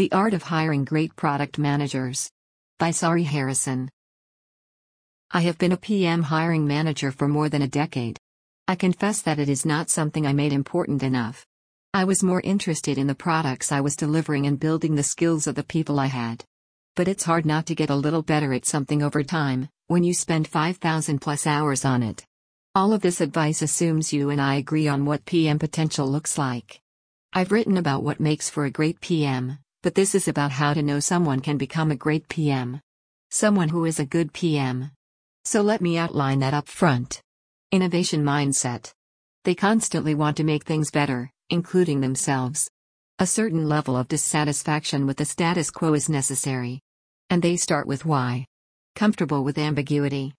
The Art of Hiring Great Product Managers. By Sari Harrison. I have been a PM hiring manager for more than a decade. I confess that it is not something I made important enough. I was more interested in the products I was delivering and building the skills of the people I had. But it's hard not to get a little better at something over time, when you spend 5,000 plus hours on it. All of this advice assumes you and I agree on what PM potential looks like. I've written about what makes for a great PM, but this is about how to know someone can become a great PM. Someone who is a good PM. So let me outline that up front. Innovation mindset. They constantly want to make things better, including themselves. A certain level of dissatisfaction with the status quo is necessary. And they start with why. Comfortable with ambiguity.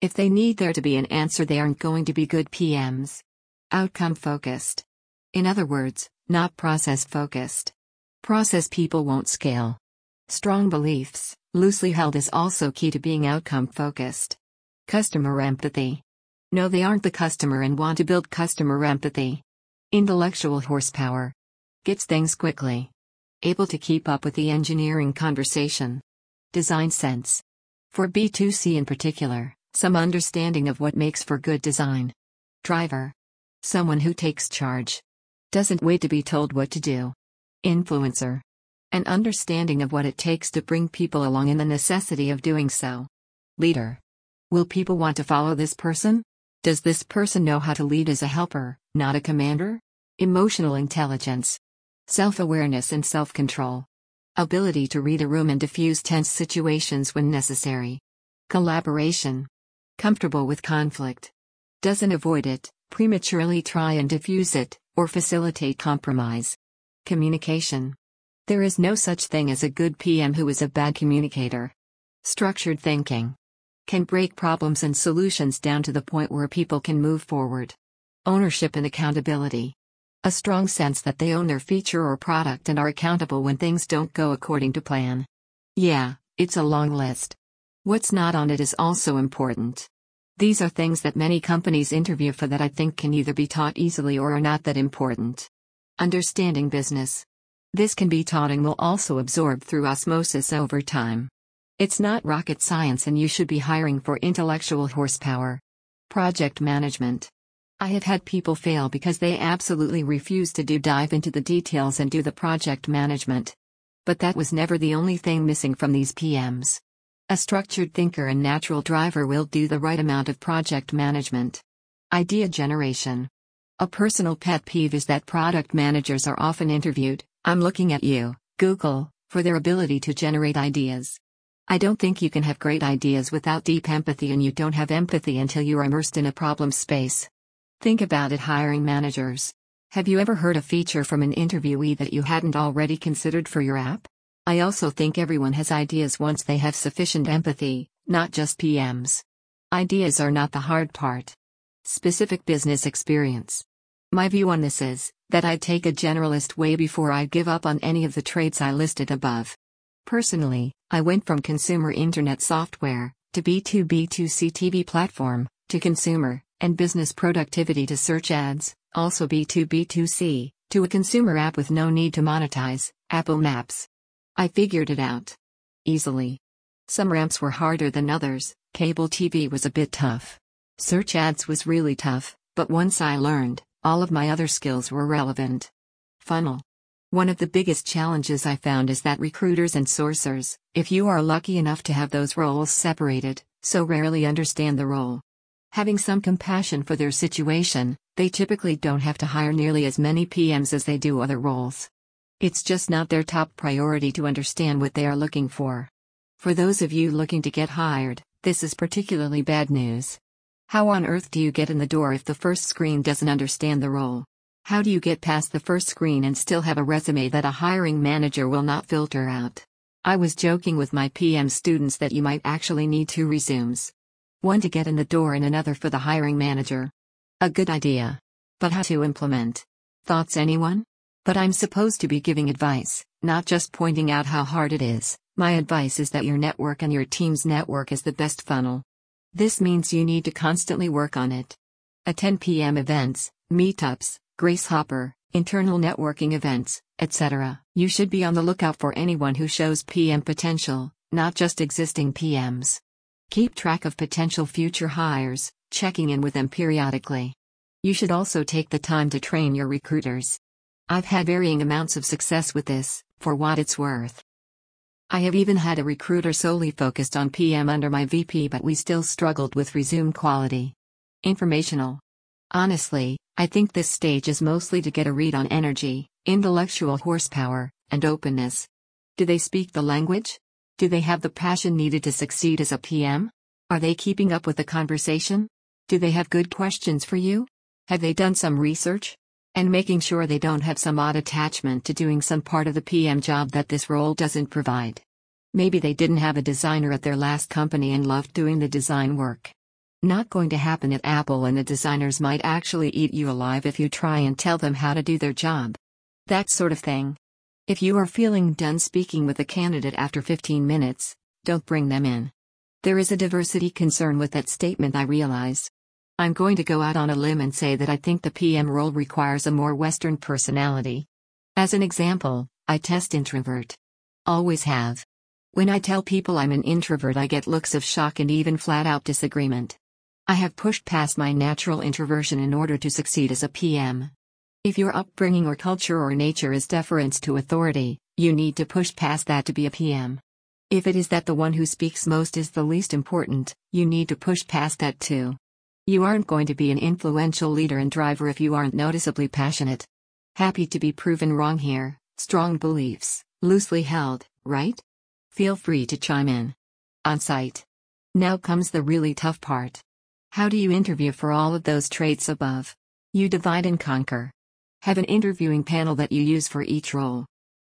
If they need there to be an answer, they aren't going to be good PMs. Outcome focused. In other words, not process focused. Process people won't scale. Strong beliefs, loosely held, is also key to being outcome focused. Customer empathy. No, they aren't the customer and want to build customer empathy. Intellectual horsepower. Gets things quickly. Able to keep up with the engineering conversation. Design sense. For B2C in particular, some understanding of what makes for good design. Driver. Someone who takes charge. Doesn't wait to be told what to do. Influencer. An understanding of what it takes to bring people along and the necessity of doing so. Leader. Will people want to follow this person? Does this person know how to lead as a helper, not a commander? Emotional intelligence. Self awareness and self control. Ability to read a room and diffuse tense situations when necessary. Collaboration. Comfortable with conflict. Doesn't avoid it, prematurely try and diffuse it, or facilitate compromise. Communication. There is no such thing as a good PM who is a bad communicator. Structured thinking. Can break problems and solutions down to the point where people can move forward. Ownership and accountability. A strong sense that they own their feature or product and are accountable when things don't go according to plan. Yeah, it's a long list. What's not on it is also important. These are things that many companies interview for that I think can either be taught easily or are not that important. Understanding business. This can be taught and will also absorb through osmosis over time. It's not rocket science and you should be hiring for intellectual horsepower. Project management. I have had people fail because they absolutely refuse to do dive into the details and do the project management. But that was never the only thing missing from these PMs. A structured thinker and natural driver will do the right amount of project management. Idea generation. A personal pet peeve is that product managers are often interviewed, I'm looking at you, Google, for their ability to generate ideas. I don't think you can have great ideas without deep empathy, and you don't have empathy until you are immersed in a problem space. Think about it, hiring managers. Have you ever heard a feature from an interviewee that you hadn't already considered for your app? I also think everyone has ideas once they have sufficient empathy, not just PMs. Ideas are not the hard part. Specific business experience. My view on this is that I'd take a generalist way before I'd give up on any of the traits I listed above. Personally, I went from consumer internet software to B2B2C TV platform to consumer and business productivity to search ads, also B2B2C, to a consumer app with no need to monetize, Apple Maps. I figured it out. Easily. Some ramps were harder than others, cable TV was a bit tough. Search ads was really tough, but once I learned, all of my other skills were relevant. Funnel. One of the biggest challenges I found is that recruiters and sourcers, if you are lucky enough to have those roles separated, so rarely understand the role. Having some compassion for their situation, they typically don't have to hire nearly as many PMs as they do other roles. It's just not their top priority to understand what they are looking for. For those of you looking to get hired, this is particularly bad news. How on earth do you get in the door if the first screen doesn't understand the role? How do you get past the first screen and still have a resume that a hiring manager will not filter out? I was joking with my PM students that you might actually need two resumes. One to get in the door and another for the hiring manager. A good idea. But how to implement? Thoughts anyone? But I'm supposed to be giving advice, not just pointing out how hard it is. My advice is that your network and your team's network is the best funnel. This means you need to constantly work on it. Attend PM events, meetups, Grace Hopper, internal networking events, etc. You should be on the lookout for anyone who shows PM potential, not just existing PMs. Keep track of potential future hires, checking in with them periodically. You should also take the time to train your recruiters. I've had varying amounts of success with this, for what it's worth. I have even had a recruiter solely focused on PM under my VP, but we still struggled with resume quality. Informational. Honestly, I think this stage is mostly to get a read on energy, intellectual horsepower, and openness. Do they speak the language? Do they have the passion needed to succeed as a PM? Are they keeping up with the conversation? Do they have good questions for you? Have they done some research? And making sure they don't have some odd attachment to doing some part of the PM job that this role doesn't provide. Maybe they didn't have a designer at their last company and loved doing the design work. Not going to happen at Apple, and the designers might actually eat you alive if you try and tell them how to do their job. That sort of thing. If you are feeling done speaking with a candidate after 15 minutes, don't bring them in. There is a diversity concern with that statement, I realize. I'm going to go out on a limb and say that I think the PM role requires a more Western personality. As an example, I test introvert. Always have. When I tell people I'm an introvert, I get looks of shock and even flat out disagreement. I have pushed past my natural introversion in order to succeed as a PM. If your upbringing or culture or nature is deference to authority, you need to push past that to be a PM. If it is that the one who speaks most is the least important, you need to push past that too. You aren't going to be an influential leader and driver if you aren't noticeably passionate. Happy to be proven wrong here, strong beliefs, loosely held, right? Feel free to chime in. On site. Now comes the really tough part. How do you interview for all of those traits above? You divide and conquer. Have an interviewing panel that you use for each role.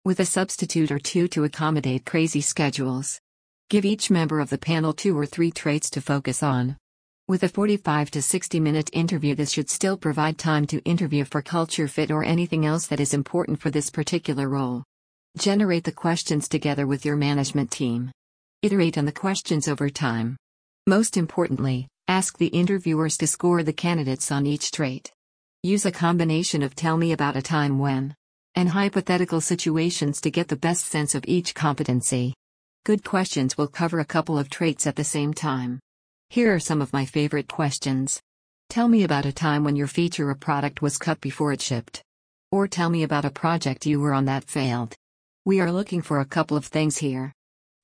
With a substitute or two to accommodate crazy schedules. Give each member of the panel two or three traits to focus on. With a 45 to 60 minute interview, this should still provide time to interview for culture fit or anything else that is important for this particular role. Generate the questions together with your management team. Iterate on the questions over time. Most importantly, ask the interviewers to score the candidates on each trait. Use a combination of tell me about a time when and hypothetical situations to get the best sense of each competency. Good questions will cover a couple of traits at the same time. Here are some of my favorite questions. Tell me about a time when your feature or product was cut before it shipped. Or tell me about a project you were on that failed. We are looking for a couple of things here.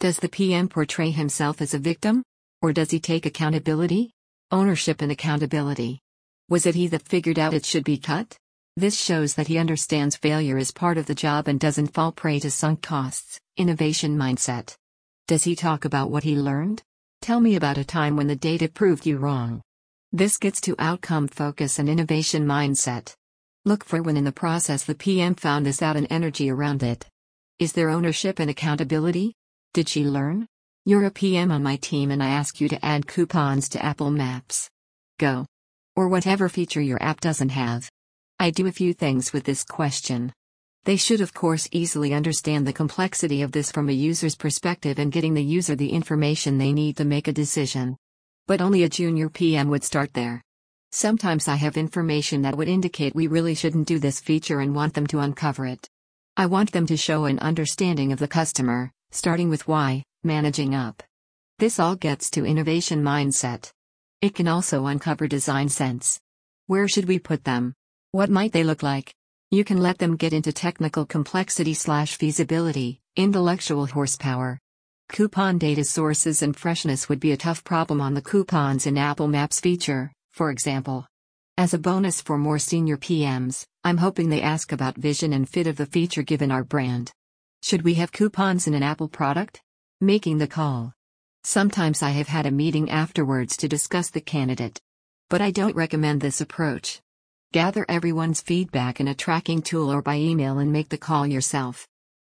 Does the PM portray himself as a victim? Or does he take accountability? Ownership and accountability. Was it he that figured out it should be cut? This shows that he understands failure is part of the job and doesn't fall prey to sunk costs, innovation mindset. Does he talk about what he learned? Tell me about a time when the data proved you wrong. This gets to outcome focus and innovation mindset. Look for when in the process the PM found this out and energy around it. Is there ownership and accountability? Did she learn? You're a PM on my team and I ask you to add coupons to Apple Maps. Go. Or whatever feature your app doesn't have. I do a few things with this question. They should, of course, easily understand the complexity of this from a user's perspective and getting the user the information they need to make a decision. But only a junior PM would start there. Sometimes I have information that would indicate we really shouldn't do this feature and want them to uncover it. I want them to show an understanding of the customer, starting with why, managing up. This all gets to innovation mindset. It can also uncover design sense. Where should we put them? What might they look like? You can let them get into technical complexity slash feasibility, intellectual horsepower. Coupon data sources and freshness would be a tough problem on the coupons in Apple Maps feature, for example. As a bonus for more senior PMs, I'm hoping they ask about vision and fit of the feature given our brand. Should we have coupons in an Apple product? Making the call. Sometimes I have had a meeting afterwards to discuss the candidate. But I don't recommend this approach. Gather everyone's feedback in a tracking tool or by email and make the call yourself.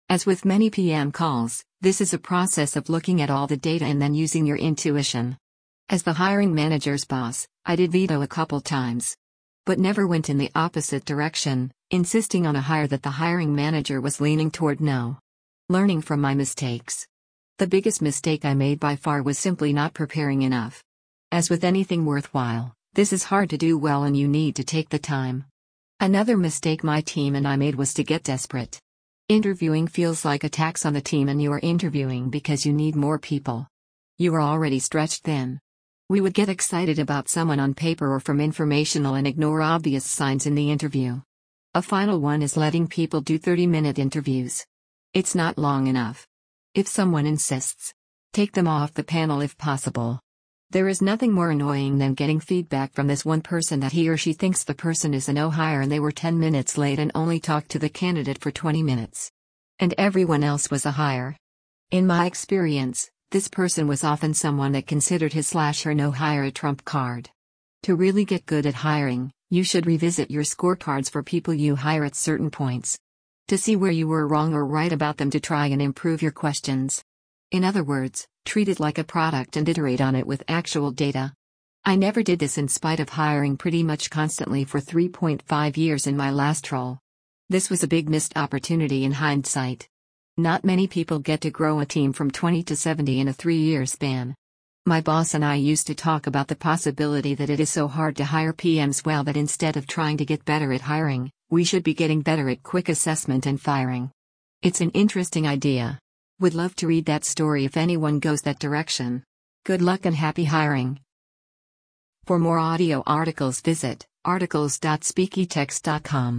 As with many PM calls, this is a process of looking at all the data and then using your intuition. As the hiring manager's boss, I did veto a couple times. But never went in the opposite direction, insisting on a hire that the hiring manager was leaning toward no. Learning from my mistakes. The biggest mistake I made by far was simply not preparing enough. As with anything worthwhile, this is hard to do well and you need to take the time. Another mistake my team and I made was to get desperate. Interviewing feels like a tax on the team, and you are interviewing because you need more people. You are already stretched thin. We would get excited about someone on paper or from informational and ignore obvious signs in the interview. A final one is letting people do 30 minute interviews. It's not long enough. If someone insists, take them off the panel if possible. There is nothing more annoying than getting feedback from this one person that he or she thinks the person is a no hire and they were 10 minutes late and only talked to the candidate for 20 minutes. And everyone else was a hire. In my experience, this person was often someone that considered his slash her no hire a trump card. To really get good at hiring, you should revisit your scorecards for people you hire at certain points. To see where you were wrong or right about them to try and improve your questions. In other words, treat it like a product and iterate on it with actual data. I never did this in spite of hiring pretty much constantly for 3.5 years in my last role. This was a big missed opportunity in hindsight. Not many people get to grow a team from 20 to 70 in a three year span. My boss and I used to talk about the possibility that it is so hard to hire PMs well that instead of trying to get better at hiring, we should be getting better at quick assessment and firing. It's an interesting idea. Would love to read that story if anyone goes that direction. Good luck and happy hiring. For more audio articles, visit articles.speakytext.com.